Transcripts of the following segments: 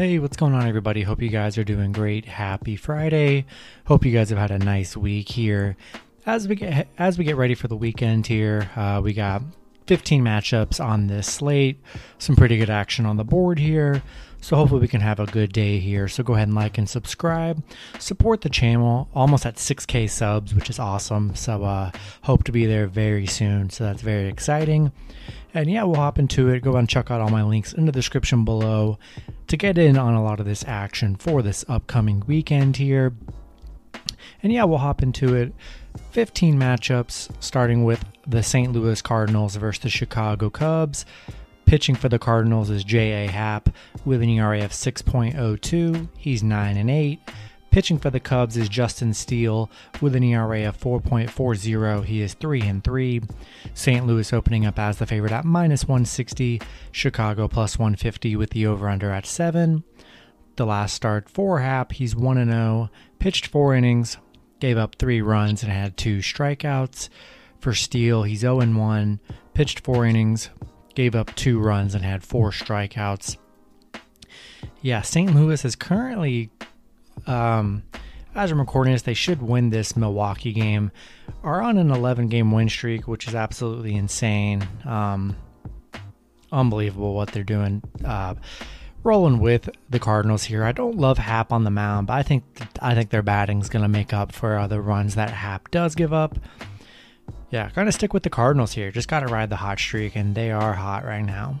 Hey, what's going on, everybody? Hope you guys are doing great. Happy Friday. Hope you guys have had a nice week here. As we get as we get ready for the weekend here, uh, we got 15 matchups on this slate. Some pretty good action on the board here. So hopefully we can have a good day here. So go ahead and like and subscribe. Support the channel. Almost at 6k subs, which is awesome. So uh hope to be there very soon. So that's very exciting. And yeah, we'll hop into it. Go and check out all my links in the description below to get in on a lot of this action for this upcoming weekend here. And yeah, we'll hop into it. 15 matchups, starting with the St. Louis Cardinals versus the Chicago Cubs. Pitching for the Cardinals is J.A. Happ with an ERA of 6.02. He's 9 and 8. Pitching for the Cubs is Justin Steele with an ERA of 4.40. He is 3 and 3. St. Louis opening up as the favorite at minus 160. Chicago plus 150 with the over under at 7. The last start for Happ, he's 1 and 0. Pitched 4 innings, gave up 3 runs and had 2 strikeouts. For Steele, he's 0 and 1. Pitched 4 innings, gave up 2 runs and had 4 strikeouts. Yeah, St. Louis is currently um, as I'm recording this, they should win this Milwaukee game. Are on an 11 game win streak, which is absolutely insane. Um, unbelievable what they're doing. Uh, rolling with the Cardinals here. I don't love Happ on the mound, but I think I think their batting is going to make up for uh, the runs that Happ does give up. Yeah, kind of stick with the Cardinals here. Just got to ride the hot streak, and they are hot right now.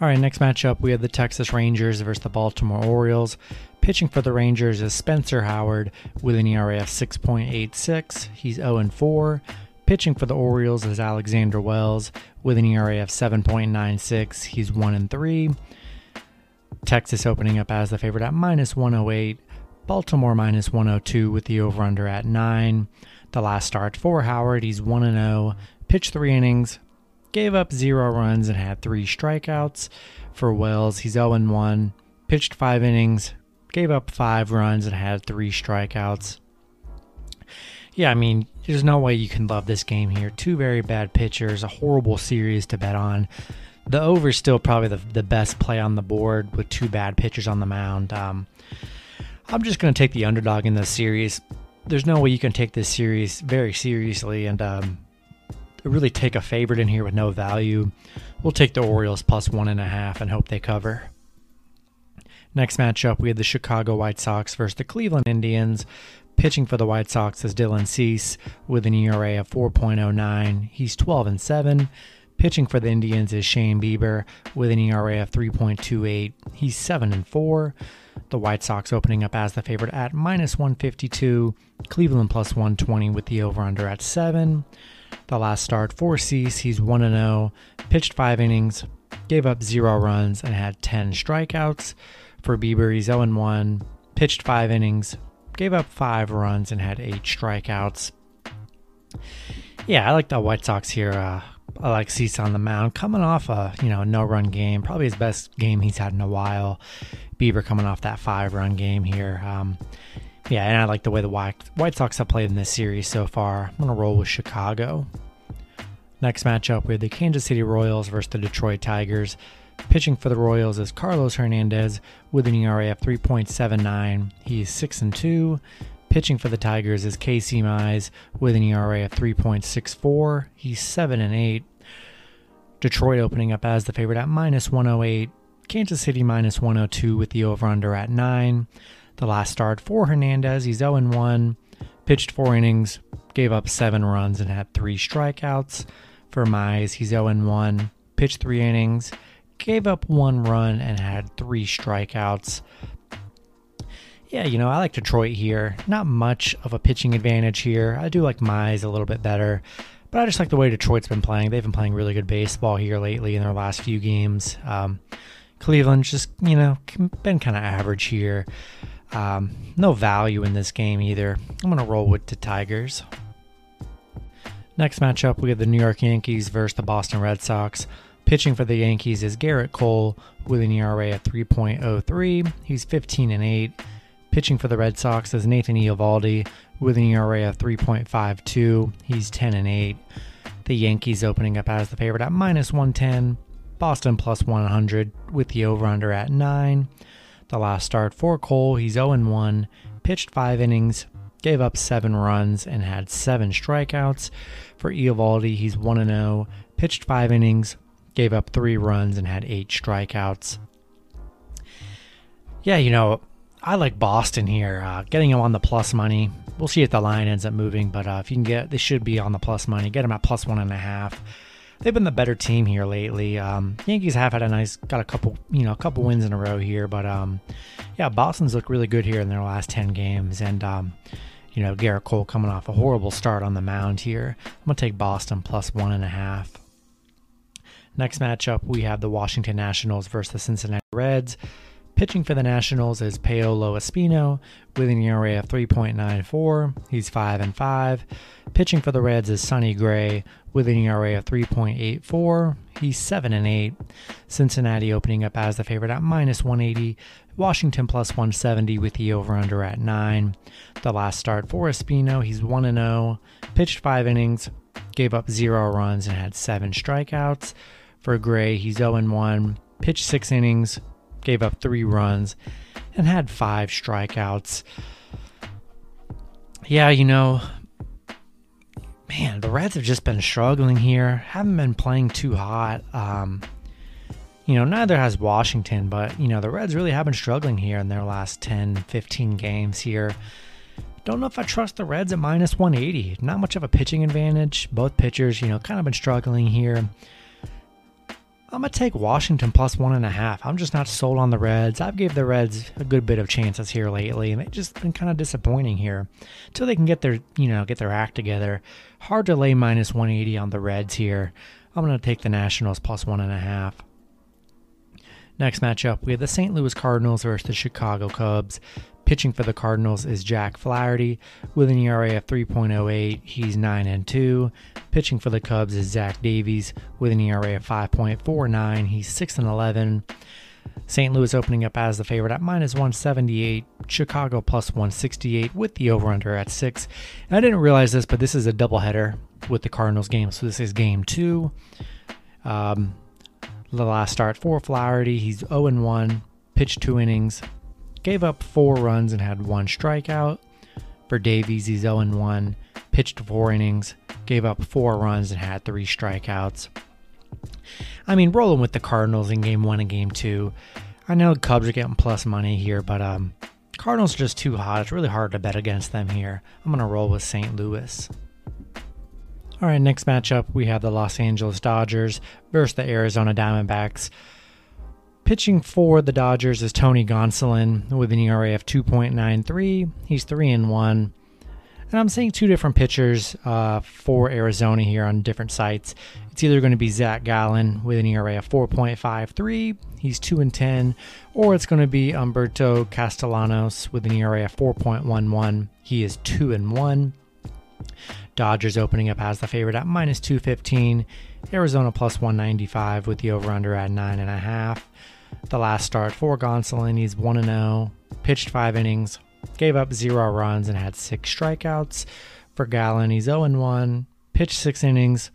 All right, next matchup, we have the Texas Rangers versus the Baltimore Orioles. Pitching for the Rangers is Spencer Howard with an ERA of 6.86. He's 0 4. Pitching for the Orioles is Alexander Wells with an ERA of 7.96. He's 1 3. Texas opening up as the favorite at minus 108. Baltimore minus 102 with the over under at 9. The last start for Howard, he's 1 0. Pitched three innings, gave up zero runs and had three strikeouts. For Wells, he's 0 1, pitched five innings, gave up five runs, and had three strikeouts. Yeah, I mean, there's no way you can love this game here. Two very bad pitchers, a horrible series to bet on. The over is still probably the, the best play on the board with two bad pitchers on the mound. Um, I'm just going to take the underdog in this series. There's no way you can take this series very seriously, and um, really take a favorite in here with no value. We'll take the Orioles plus one and a half and hope they cover. Next matchup, we have the Chicago White Sox versus the Cleveland Indians. Pitching for the White Sox is Dylan Cease with an ERA of 4.09. He's 12 and 7. Pitching for the Indians is Shane Bieber with an ERA of 3.28. He's 7 and 4. The White Sox opening up as the favorite at minus 152. Cleveland plus 120 with the over under at 7. The last start for Cease, he's 1 0, pitched 5 innings, gave up 0 runs, and had 10 strikeouts. For Bieber, he's 0 1, pitched 5 innings, gave up 5 runs, and had 8 strikeouts. Yeah, I like the White Sox here. Uh, Cease on the mound, coming off a you know no run game, probably his best game he's had in a while. Bieber coming off that five run game here. Um, yeah, and I like the way the White, White Sox have played in this series so far. I'm to roll with Chicago. Next matchup, we have the Kansas City Royals versus the Detroit Tigers. Pitching for the Royals is Carlos Hernandez with an ERA of 3.79. He's 6 and 2. Pitching for the Tigers is Casey Mize with an ERA of 3.64. He's 7 and 8. Detroit opening up as the favorite at minus 108. Kansas City minus 102 with the over under at 9. The last start for Hernandez, he's 0 and 1, pitched four innings, gave up seven runs, and had three strikeouts. For Mize, he's 0 and 1, pitched three innings, gave up one run, and had three strikeouts. Yeah, you know, I like Detroit here. Not much of a pitching advantage here. I do like Mize a little bit better, but I just like the way Detroit's been playing. They've been playing really good baseball here lately in their last few games. Um, Cleveland's just, you know, been kind of average here. Um, no value in this game either. I'm going to roll with the Tigers. Next matchup, we have the New York Yankees versus the Boston Red Sox. Pitching for the Yankees is Gerrit Cole with an ERA of 3.03. He's 15 and 8. Pitching for the Red Sox is Nathan Eovaldi with an ERA of 3.52. He's 10 and 8. The Yankees opening up as the favorite at minus 110. Boston plus 100 with the over under at 9. The last start for Cole, he's 0 1, pitched 5 innings, gave up 7 runs, and had 7 strikeouts. For Eovaldi, he's 1 0, pitched 5 innings, gave up 3 runs, and had 8 strikeouts. Yeah, you know, I like Boston here. Uh, getting them on the plus money. We'll see if the line ends up moving, but uh, if you can get, they should be on the plus money. Get them at plus one and a half they've been the better team here lately. Um, Yankees have had a nice, got a couple, you know, a couple wins in a row here, but um, yeah, Boston's looked really good here in their last ten games, and um, you know, Gerrit Cole coming off a horrible start on the mound here. I'm gonna take Boston plus one and a half. Next matchup, we have the Washington Nationals versus the Cincinnati Reds. Pitching for the Nationals is Paolo Espino with an ERA of 3.94. He's 5 and 5. Pitching for the Reds is Sonny Gray with an ERA of 3.84. He's 7 and 8. Cincinnati opening up as the favorite at minus 180. Washington plus 170 with the over under at 9. The last start for Espino, he's 1 and 0. Pitched 5 innings, gave up 0 runs and had 7 strikeouts. For Gray, he's 0 and 1. Pitched 6 innings, gave up three runs, and had five strikeouts. Yeah, you know, man, the Reds have just been struggling here. Haven't been playing too hot. Um, you know, neither has Washington, but, you know, the Reds really have been struggling here in their last 10, 15 games here. Don't know if I trust the Reds at minus 180. Not much of a pitching advantage. Both pitchers, you know, kind of been struggling here. I'm gonna take Washington plus one and a half. I'm just not sold on the Reds. I've gave the Reds a good bit of chances here lately, and they've just been kind of disappointing here until they can get their you know get their act together. Hard to lay minus 180 on the Reds here. I'm gonna take the Nationals plus one and a half. Next matchup, we have the St. Louis Cardinals versus the Chicago Cubs. Pitching for the Cardinals is Jack Flaherty with an ERA of 3.08. He's 9 and 2. Pitching for the Cubs is Zach Davies with an ERA of 5.49. He's 6 and 11. St. Louis opening up as the favorite at minus 178, Chicago plus 168 with the over under at 6. And I didn't realize this, but this is a doubleheader with the Cardinals game. So this is game two. Um, the last start for Flaherty, he's 0 and 1, pitched two innings, gave up four runs and had one strikeout. For Davies, he's 0 1, pitched four innings, gave up four runs and had three strikeouts. I mean, rolling with the Cardinals in game one and game two. I know Cubs are getting plus money here, but um, Cardinals are just too hot. It's really hard to bet against them here. I'm going to roll with St. Louis. All right, next matchup, we have the Los Angeles Dodgers versus the Arizona Diamondbacks. Pitching for the Dodgers is Tony Gonsolin with an ERA of 2.93. He's 3 and 1. And I'm seeing two different pitchers uh, for Arizona here on different sites. It's either going to be Zac Gallen with an ERA of 4.53, he's 2 and 10, or it's going to be Humberto Castellanos with an ERA of 4.11, he is 2 and 1. Dodgers opening up as the favorite at minus 215, Arizona plus 195 with the over under at 9.5. The last start for Gonsolin, he's 1 0, pitched 5 innings, gave up zero runs and had six strikeouts. For Gallen, he's 0 1, pitched six innings,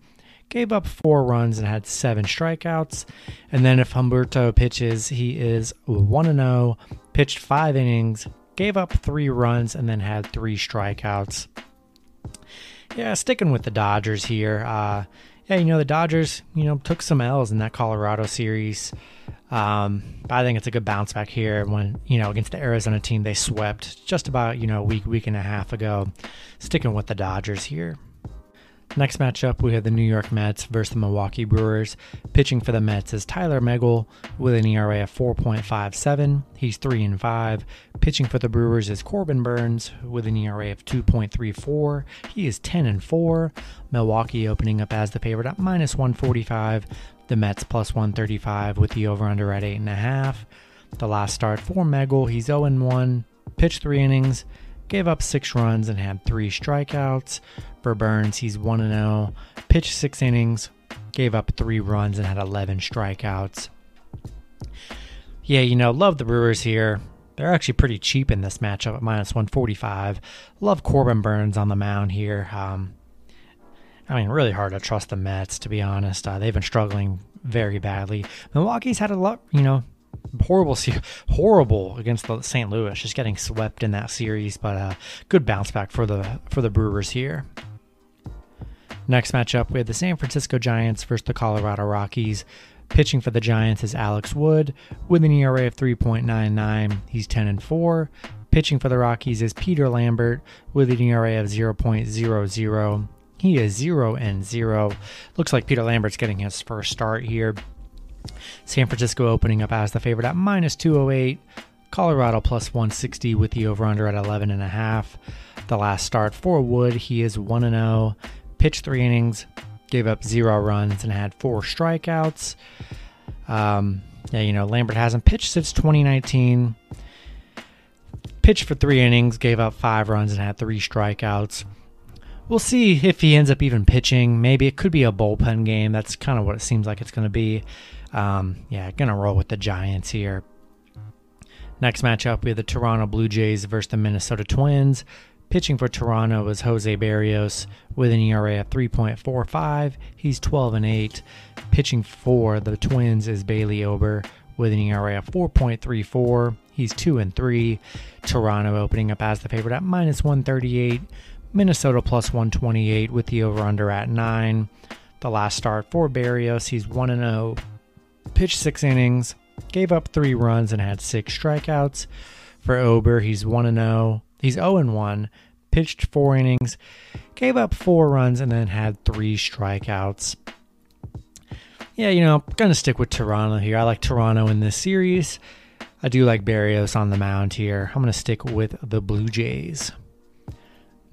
gave up four runs and had seven strikeouts. And then if Humberto pitches, he is 1 0, pitched five innings, gave up three runs, and then had three strikeouts. Yeah, sticking with the Dodgers here. Uh, yeah, you know, the Dodgers, you know, took some L's in that Colorado series. Um, but I think it's a good bounce back here when, you know, against the Arizona team they swept just about, you know, a week, week and a half ago. Sticking with the Dodgers here. Next matchup, we have the New York Mets versus the Milwaukee Brewers. Pitching for the Mets is Tyler Megill with an ERA of 4.57. He's 3 and 5. Pitching for the Brewers is Corbin Burnes with an ERA of 2.34. He is 10 and 4. Milwaukee opening up as the favorite at minus 145. The Mets plus 135 with the over under at 8.5. The last start for Megill, he's 0 1, pitched three innings, gave up six runs, and had three strikeouts. For Burnes, he's 1 0, pitched six innings, gave up three runs, and had 11 strikeouts. Yeah, you know, love the Brewers here. They're actually pretty cheap in this matchup at minus 145. Love Corbin Burnes on the mound here. Um, I mean, really hard to trust the Mets, to be honest. Uh, they've been struggling very badly. Milwaukee's had a lot, you know, horrible, horrible against the St. Louis, just getting swept in that series. But uh, good bounce back for the for the Brewers here. Next matchup, we have the San Francisco Giants versus the Colorado Rockies. Pitching for the Giants is Alex Wood with an ERA of 3.99. He's 10 and 4. Pitching for the Rockies is Peter Lambert with an ERA of 0.00. He is 0 and 0. Looks like Peter Lambert's getting his first start here. San Francisco opening up as the favorite at minus 208. Colorado plus 160 with the over under at 11.5. The last start for Wood, he is 1 0. Pitched three innings, gave up zero runs, and had four strikeouts. Um, yeah, you know, Lambert hasn't pitched since 2019. Pitched for three innings, gave up five runs, and had three strikeouts. We'll see if he ends up even pitching. Maybe it could be a bullpen game. That's kind of what it seems like it's going to be. Um, yeah, gonna roll with the Giants here. Next matchup, we have the Toronto Blue Jays versus the Minnesota Twins. Pitching for Toronto is Jose Berrios with an ERA of 3.45. He's 12 and 8. Pitching for the Twins is Bailey Ober with an ERA of 4.34. He's 2 and 3. Toronto opening up as the favorite at minus 138. Minnesota plus 128 with the over under at 9. The last start for Berrios, he's 1 and 0 pitched six innings, gave up three runs, and had six strikeouts. For Ober, he's 1 0. He's 0 1, pitched four innings, gave up four runs, and then had three strikeouts. Yeah, you know, I'm going to stick with Toronto here. I like Toronto in this series. I do like Berrios on the mound here. I'm going to stick with the Blue Jays.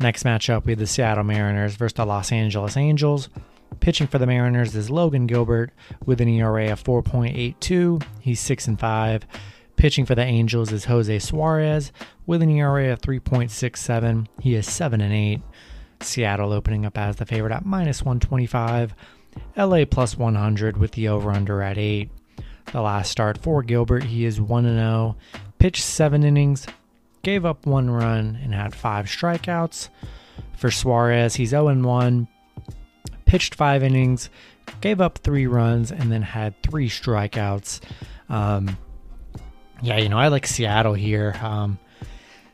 Next matchup, we have the Seattle Mariners versus the Los Angeles Angels. Pitching for the Mariners is Logan Gilbert with an ERA of 4.82. He's 6 and 5. Pitching for the Angels is Jose Suarez with an ERA of 3.67. He is 7 and 8. Seattle opening up as the favorite at minus 125. LA plus 100 with the over under at 8. The last start for Gilbert, he is 1 0. Pitched 7 innings, gave up 1 run, and had 5 strikeouts. For Suarez, he's 0 1 pitched five innings, gave up three runs, and then had three strikeouts. Um, yeah, you know, I like Seattle here. Um,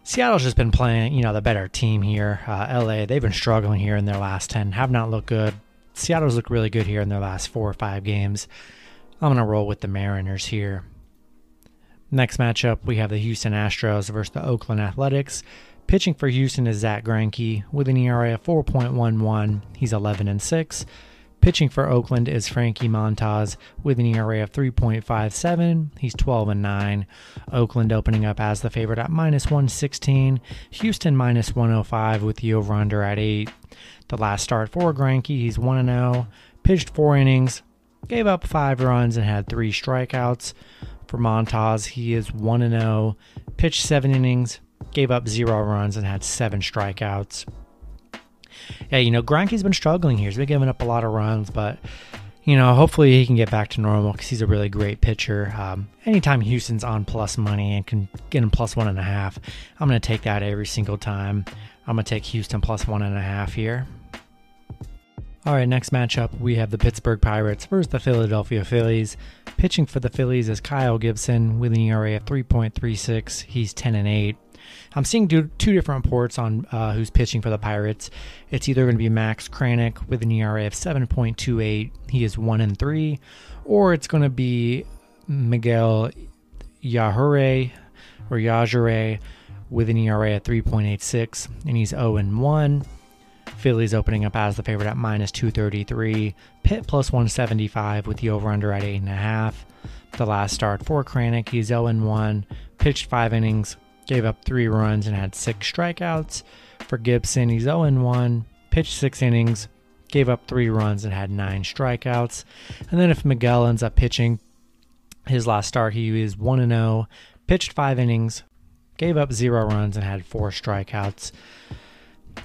Seattle's just been playing, you know, the better team here. Uh, LA, they've been struggling here in their last 10, have not looked good. Seattle's looked really good here in their last four or five games. I'm going to roll with the Mariners here. Next matchup, we have the Houston Astros versus the Oakland Athletics. Pitching for Houston is Zack Greinke with an ERA of 4.11. He's 11 and 6. Pitching for Oakland is Frankie Montas with an ERA of 3.57. He's 12 and 9. Oakland opening up as the favorite at minus 116. Houston minus 105 with the over under at 8. The last start for Greinke, he's 1 0. Pitched 4 innings, gave up 5 runs, and had 3 strikeouts. For Montas, he is 1 0. Pitched 7 innings, gave up zero runs and had seven strikeouts. Yeah, you know, Greinke's been struggling here. He's been giving up a lot of runs, but you know, hopefully he can get back to normal because he's a really great pitcher. Um, anytime Houston's on plus money and can get him plus one and a half, I'm going to take that every single time. I'm going to take Houston plus one and a half here. All right, next matchup, we have the Pittsburgh Pirates versus the Philadelphia Phillies. Pitching for the Phillies is Kyle Gibson with an ERA of 3.36. He's 10 and 8. I'm seeing two, different reports on uh, who's pitching for the Pirates. It's either going to be Max Kranick with an ERA of 7.28, he is 1 and 3, or it's going to be Miguel Yajure or Yajure with an ERA at 3.86, and he's 0 and 1. Phillies opening up as the favorite at minus 233. Pitt plus 175 with the over under at 8.5. The last start for Kranick, he's 0 1, pitched five innings, gave up three runs and had six strikeouts. For Gibson, he's 0 1, pitched six innings, gave up three runs and had nine strikeouts. And then if Miguel ends up pitching his last start, he is 1 0, pitched five innings, gave up zero runs and had four strikeouts.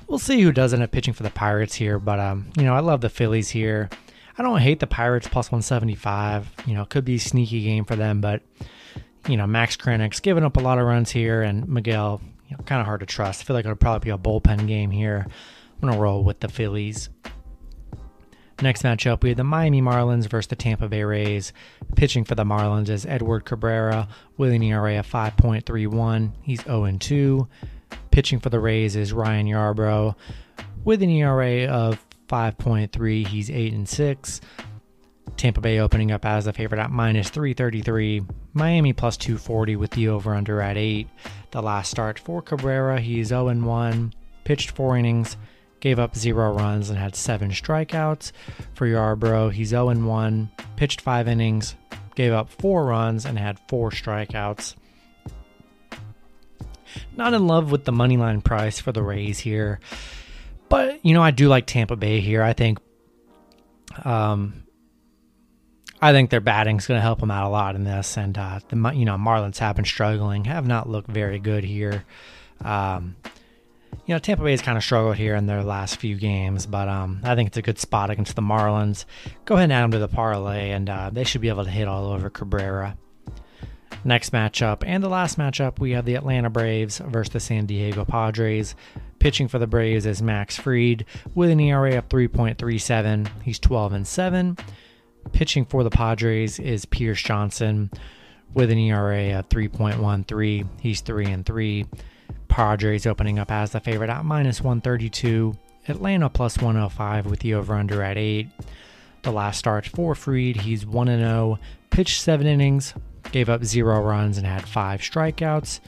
We'll see who does end up pitching for the Pirates here, but um, you know, I love the Phillies here. I don't hate the Pirates plus 175. You know, could be a sneaky game for them, but you know, Max Kranick's giving up a lot of runs here, and Miguel, you know, kind of hard to trust. I feel like it'll probably be a bullpen game here. I'm to roll with the Phillies. Next matchup, we have the Miami Marlins versus the Tampa Bay Rays. Pitching for the Marlins is Edward Cabrera with an ERA of 5.31. He's 0 2. Pitching for the Rays is Ryan Yarbrough with an ERA of 5.3. He's 8 and 6. Tampa Bay opening up as a favorite at minus 333. Miami plus 240 with the over under at 8. The last start for Cabrera, he's 0 and 1, pitched 4 innings, gave up 0 runs, and had 7 strikeouts. For Yarbrough, he's 0 1, pitched 5 innings, gave up 4 runs, and had 4 strikeouts. Not in love with the money line price for the Rays here. But, you know, I do like Tampa Bay here. I think um, I think their batting's going to help them out a lot in this. And uh, the you know Marlins have been struggling, have not looked very good here. Um, you know Tampa Bay has kind of struggled here in their last few games, but um, I think it's a good spot against the Marlins. Go ahead and add them to the parlay, and uh, they should be able to hit all over Cabrera. Next matchup and the last matchup, we have the Atlanta Braves versus the San Diego Padres. Pitching for the Braves is Max Fried with an ERA of 3.37. He's 12 and 7. Pitching for the Padres is Pierce Johnson with an ERA of 3.13. He's 3 and 3. Padres opening up as the favorite at minus 132. Atlanta plus 105 with the over under at 8. The last start for Freed, he's 1 0, pitched 7 innings, gave up 0 runs, and had 5 strikeouts.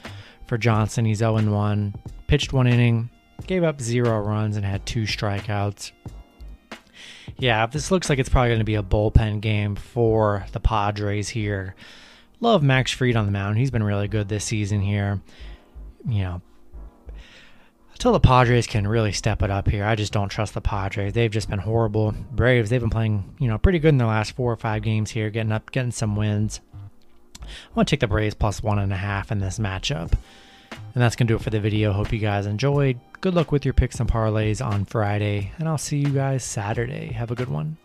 For Johnson, he's 0 1, pitched 1 inning, gave up 0 runs, and had 2 strikeouts. Yeah, this looks like it's probably going to be a bullpen game for the Padres here. Love Max Fried on the mound. He's been really good this season here. You know, until the Padres can really step it up here, I just don't trust the Padres. They've just been horrible. Braves, they've been playing, you know, pretty good in the last four or five games here, getting up, getting some wins. I want to take the Braves plus one and a half in this matchup. And that's going to do it for the video. Hope you guys enjoyed. Good luck with your picks and parlays on Friday, and I'll see you guys Saturday. Have a good one.